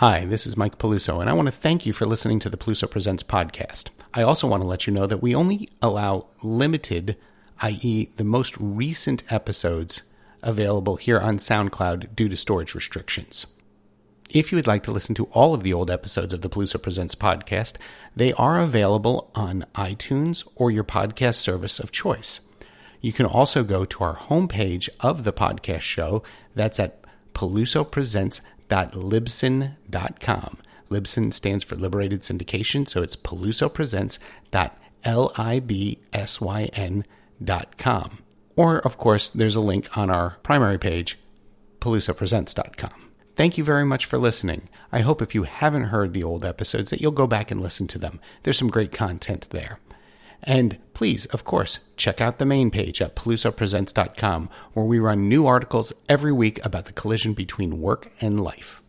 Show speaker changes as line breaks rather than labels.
Hi, this is Mike Peluso, and I want to thank you for listening to the Peluso Presents podcast. I also want to let you know that we only allow limited, i.e., the most recent episodes available here on SoundCloud due to storage restrictions. If you would like to listen to all of the old episodes of the Peluso Presents podcast, they are available on iTunes or your podcast service of choice. You can also go to our homepage of the podcast show. That's at pelusopresents.com pelusopresents.libsyn.com. Libsyn stands for Liberated Syndication, so it's pelusopresents.libsyn.com. Or, of course, there's a link on our primary page, pelusopresents.com. Thank you very much for listening. I hope if you haven't heard the old episodes that you'll go back and listen to them. There's some great content there. And please, of course, check out the main page at pelusopresents.com where we run new articles every week about the collision between work and life.